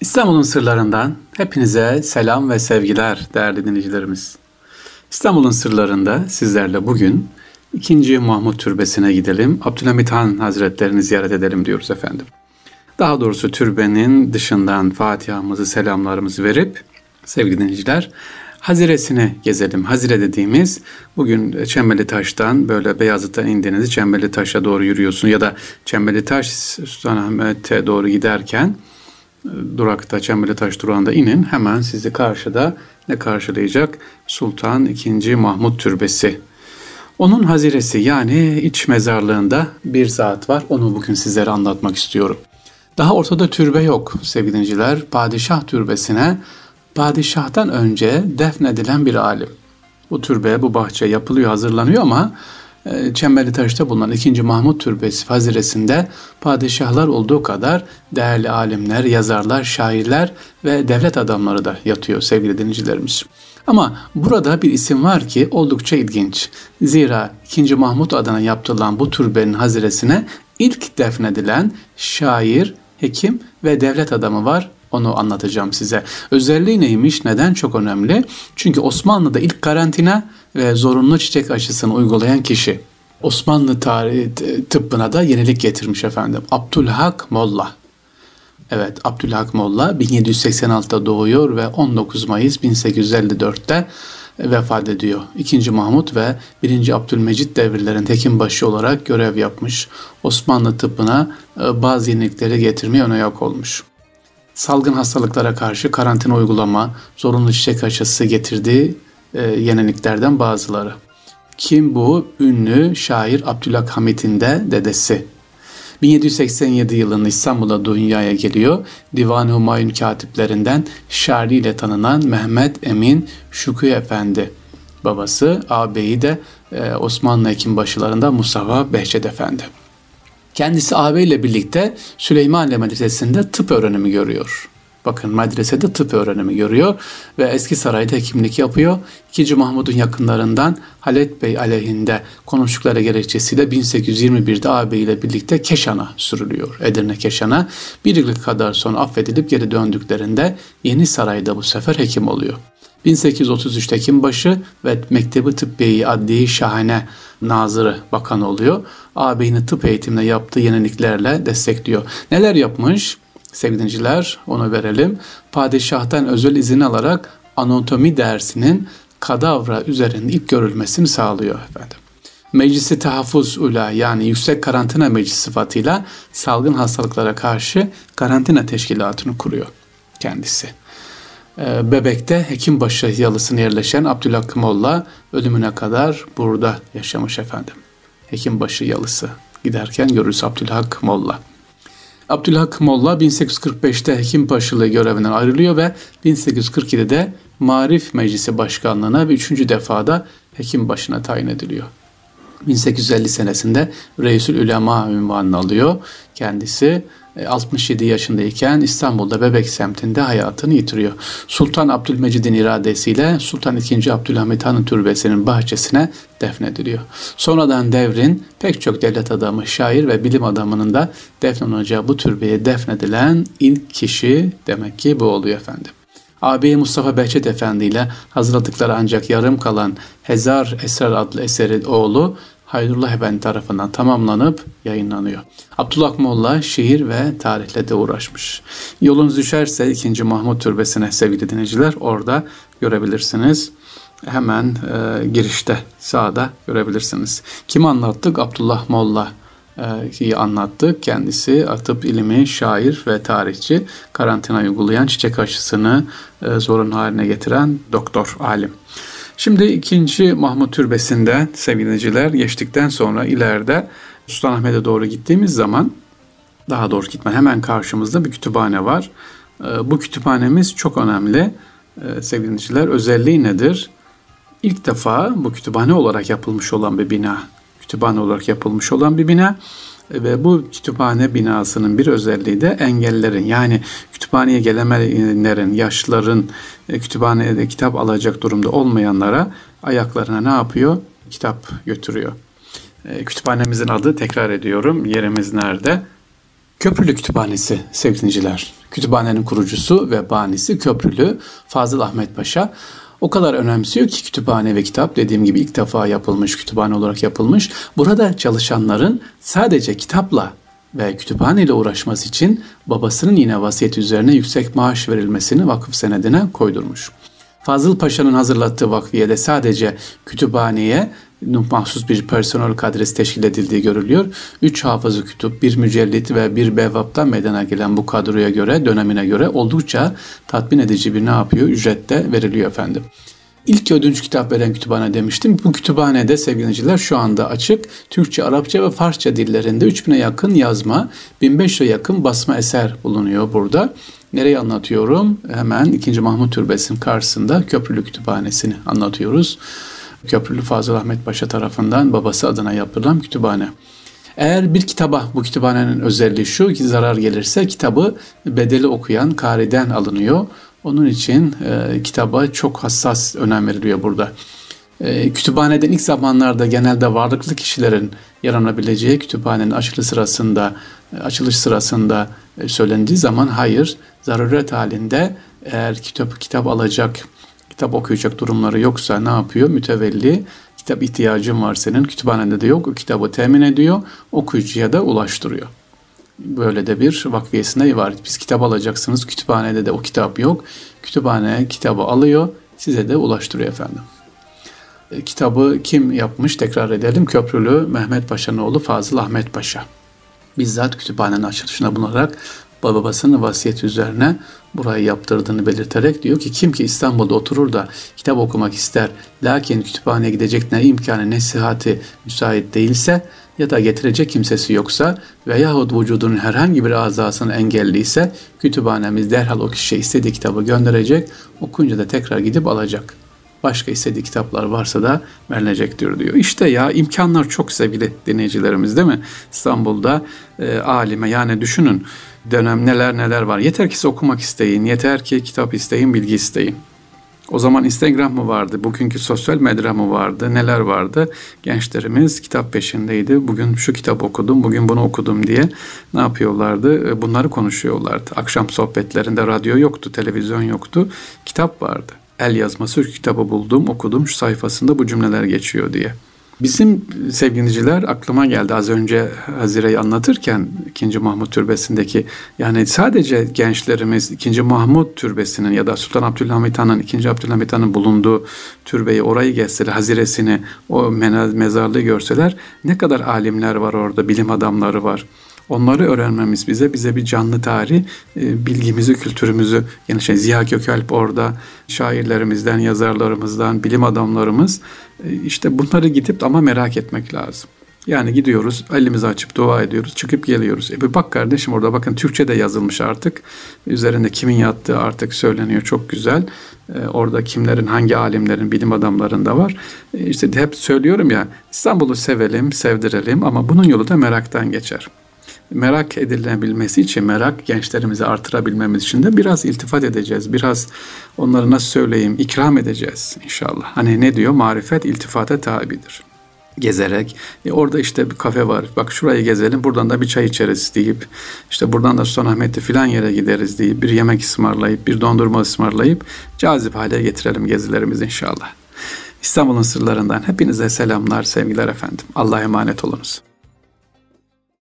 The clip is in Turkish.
İstanbul'un sırlarından hepinize selam ve sevgiler değerli dinleyicilerimiz. İstanbul'un sırlarında sizlerle bugün 2. Mahmut Türbesi'ne gidelim. Abdülhamit Han Hazretlerini ziyaret edelim diyoruz efendim. Daha doğrusu türbenin dışından Fatiha'mızı, selamlarımızı verip sevgili dinleyiciler Haziresini gezelim. Hazire dediğimiz bugün Çembeli Taş'tan böyle Beyazıt'tan indiğiniz Çembeli Taş'a doğru yürüyorsun ya da Çembeli Taş Sultanahmet'e doğru giderken durakta Çembeli Taş durağında inin. Hemen sizi karşıda ne karşılayacak? Sultan II. Mahmut Türbesi. Onun haziresi yani iç mezarlığında bir zat var. Onu bugün sizlere anlatmak istiyorum. Daha ortada türbe yok sevgili dinleyiciler. Padişah türbesine padişahtan önce defnedilen bir alim. Bu türbe, bu bahçe yapılıyor, hazırlanıyor ama Çemberli Taş'ta bulunan 2. Mahmut Türbesi haziresinde padişahlar olduğu kadar değerli alimler, yazarlar, şairler ve devlet adamları da yatıyor sevgili dinleyicilerimiz. Ama burada bir isim var ki oldukça ilginç. Zira 2. Mahmut adına yaptırılan bu türbenin haziresine ilk defnedilen şair, hekim ve devlet adamı var. Onu anlatacağım size. Özelliği neymiş? Neden çok önemli? Çünkü Osmanlı'da ilk karantina ve zorunlu çiçek aşısını uygulayan kişi. Osmanlı tarihi tıbbına da yenilik getirmiş efendim. Abdülhak Molla. Evet Abdülhak Molla 1786'da doğuyor ve 19 Mayıs 1854'te vefat ediyor. İkinci Mahmut ve birinci Abdülmecit devirlerinde hekimbaşı olarak görev yapmış. Osmanlı tıbbına e, bazı yenilikleri getirmeye ön ayak olmuş. Salgın hastalıklara karşı karantina uygulama, zorunlu çiçek aşısı getirdiği yeniliklerden bazıları. Kim bu? Ünlü şair Abdülhamit'in de dedesi. 1787 yılında İstanbul'a dünyaya geliyor. Divan-ı Humayun katiplerinden ile tanınan Mehmet Emin Şükrü Efendi. Babası, ağabeyi de e, Osmanlı Hekimbaşılarında Mustafa Behçet Efendi. Kendisi ağabeyle birlikte Süleymaniye Medresesi'nde tıp öğrenimi görüyor. Bakın medresede tıp öğrenimi görüyor ve eski sarayda hekimlik yapıyor. İkinci Mahmud'un yakınlarından Halet Bey aleyhinde konuştukları gerekçesiyle 1821'de ağabeyiyle birlikte Keşan'a sürülüyor. Edirne Keşan'a. Bir yıl kadar sonra affedilip geri döndüklerinde Yeni Saray'da bu sefer hekim oluyor. 1833'te Hekimbaşı ve Mektebi Tıbbiye'yi Adliye Şahane Nazırı Bakan oluyor. Ağabeyini tıp eğitiminde yaptığı yeniliklerle destekliyor. Neler yapmış? Sevgili onu verelim. Padişah'tan özel izin alarak anatomi dersinin kadavra üzerinde ilk görülmesini sağlıyor efendim. Meclisi Tahaffuz Ula yani Yüksek Karantina Meclisi sıfatıyla salgın hastalıklara karşı karantina teşkilatını kuruyor kendisi. Ee, Bebek'te Hekimbaşı yalısına yerleşen Abdülhakkım Molla ölümüne kadar burada yaşamış efendim. Hekimbaşı yalısı giderken görürüz Abdülhak Molla. Abdülhak Molla 1845'te Hekimbaşılığı görevinden ayrılıyor ve 1847'de Marif Meclisi Başkanlığı'na bir üçüncü defada hekim başına tayin ediliyor. 1850 senesinde Reisül Ülema ünvanını alıyor. Kendisi 67 e, yaşındayken İstanbul'da Bebek semtinde hayatını yitiriyor. Sultan Abdülmecid'in iradesiyle Sultan II. Abdülhamit Han'ın türbesinin bahçesine defnediliyor. Sonradan devrin pek çok devlet adamı, şair ve bilim adamının da defnolunacağı bu türbeye defnedilen ilk kişi demek ki bu oluyor efendim. Ağabeyi Mustafa Behçet Efendi ile hazırladıkları ancak yarım kalan Hezar Esrar adlı eseri oğlu Haydullah Efendi tarafından tamamlanıp yayınlanıyor. Abdullah Molla şehir ve tarihle de uğraşmış. Yolunuz düşerse 2. Mahmut Türbesi'ne sevgili dinleyiciler orada görebilirsiniz. Hemen e, girişte sağda görebilirsiniz. Kim anlattık? Abdullah Molla ki anlattık. Kendisi atıp ilimi, şair ve tarihçi. Karantina uygulayan, çiçek aşısını e, zorun haline getiren doktor, alim. Şimdi ikinci Mahmut Türbesi'nde sevgiliciler geçtikten sonra ileride Sultanahmet'e doğru gittiğimiz zaman daha doğru gitme hemen karşımızda bir kütüphane var. E, bu kütüphanemiz çok önemli. E, sevgiliciler özelliği nedir? İlk defa bu kütüphane olarak yapılmış olan bir bina kütüphane olarak yapılmış olan bir bina ve bu kütüphane binasının bir özelliği de engellerin yani kütüphaneye gelemeyenlerin, yaşlıların e, kütüphanede kitap alacak durumda olmayanlara ayaklarına ne yapıyor? Kitap götürüyor. E, kütüphanemizin adı tekrar ediyorum. Yerimiz nerede? Köprülü Kütüphanesi sevgiliciler. Kütüphanenin kurucusu ve banisi Köprülü Fazıl Ahmet Paşa o kadar önemsiyor ki kütüphane ve kitap dediğim gibi ilk defa yapılmış, kütüphane olarak yapılmış. Burada çalışanların sadece kitapla ve kütüphane ile uğraşması için babasının yine vasiyeti üzerine yüksek maaş verilmesini vakıf senedine koydurmuş. Fazıl Paşa'nın hazırlattığı vakfiyede sadece kütüphaneye mahsus bir personel kadresi teşkil edildiği görülüyor. Üç hafızı kütüp, bir mücellit ve bir bevaptan meydana gelen bu kadroya göre, dönemine göre oldukça tatmin edici bir ne yapıyor? Ücrette veriliyor efendim. İlk ödünç kitap veren kütüphane demiştim. Bu kütüphanede sevgiliciler şu anda açık. Türkçe, Arapça ve Farsça dillerinde 3000'e yakın yazma, 1500'e yakın basma eser bulunuyor burada. Nereyi anlatıyorum? Hemen 2. Mahmut Türbesi'nin karşısında Köprülü Kütüphanesi'ni anlatıyoruz. Köprülü Fazıl Ahmet Paşa tarafından babası adına yapılan kütüphane. Eğer bir kitaba, bu kütüphanenin özelliği şu ki zarar gelirse kitabı bedeli okuyan kariden alınıyor. Onun için e, kitaba çok hassas önem veriliyor burada. E, kütüphaneden ilk zamanlarda genelde varlıklı kişilerin yaranabileceği kütüphanenin açılış sırasında açılış sırasında e, söylendiği zaman hayır zaruret halinde eğer kitap kitap alacak kitap okuyacak durumları yoksa ne yapıyor? Mütevelli kitap ihtiyacın var senin kütüphanede de yok o kitabı temin ediyor okuyucuya da ulaştırıyor. Böyle de bir vakfiyesine var. Biz kitap alacaksınız kütüphanede de o kitap yok. Kütüphane kitabı alıyor size de ulaştırıyor efendim. E, kitabı kim yapmış tekrar edelim. Köprülü Mehmet Paşa'nın oğlu Fazıl Ahmet Paşa. Bizzat kütüphanenin açılışına bulunarak babasının vasiyeti üzerine burayı yaptırdığını belirterek diyor ki kim ki İstanbul'da oturur da kitap okumak ister lakin kütüphaneye gidecek ne imkanı ne sıhhati müsait değilse ya da getirecek kimsesi yoksa veyahut vücudunun herhangi bir azasını engelliyse kütüphanemiz derhal o kişiye istediği kitabı gönderecek okuyunca da tekrar gidip alacak. Başka istediği kitaplar varsa da verilecektir diyor. İşte ya imkanlar çok sevgili dinleyicilerimiz değil mi? İstanbul'da e, alime yani düşünün dönem neler neler var. Yeter ki okumak isteyin, yeter ki kitap isteyin, bilgi isteyin. O zaman Instagram mı vardı, bugünkü sosyal medya mı vardı, neler vardı? Gençlerimiz kitap peşindeydi. Bugün şu kitap okudum, bugün bunu okudum diye ne yapıyorlardı? E, bunları konuşuyorlardı. Akşam sohbetlerinde radyo yoktu, televizyon yoktu, kitap vardı. El yazması kitabı buldum, okudum, şu sayfasında bu cümleler geçiyor diye. Bizim sevgiliciler aklıma geldi az önce Hazire'yi anlatırken 2. Mahmut Türbesi'ndeki yani sadece gençlerimiz 2. Mahmut Türbesi'nin ya da Sultan Abdülhamit Han'ın 2. Abdülhamit Han'ın bulunduğu türbeyi orayı gezseler Hazire'sini o mezarlığı görseler ne kadar alimler var orada bilim adamları var. Onları öğrenmemiz bize bize bir canlı tarih e, bilgimizi, kültürümüzü yani şey Ziya Gökalp orada şairlerimizden, yazarlarımızdan, bilim adamlarımız e, işte bunları gidip ama merak etmek lazım. Yani gidiyoruz, elimizi açıp dua ediyoruz, çıkıp geliyoruz. E bir bak kardeşim orada bakın Türkçe de yazılmış artık. Üzerinde kimin yattığı artık söyleniyor çok güzel. E, orada kimlerin, hangi alimlerin, bilim adamların da var. E, işte hep söylüyorum ya İstanbul'u sevelim, sevdirelim ama bunun yolu da meraktan geçer merak edilebilmesi için, merak gençlerimizi artırabilmemiz için de biraz iltifat edeceğiz. Biraz onları nasıl söyleyeyim, ikram edeceğiz inşallah. Hani ne diyor? Marifet iltifata tabidir gezerek e orada işte bir kafe var bak şurayı gezelim buradan da bir çay içeriz deyip işte buradan da Sultanahmet'te filan yere gideriz deyip bir yemek ısmarlayıp bir dondurma ısmarlayıp cazip hale getirelim gezilerimizi inşallah. İstanbul'un sırlarından hepinize selamlar sevgiler efendim. Allah'a emanet olunuz.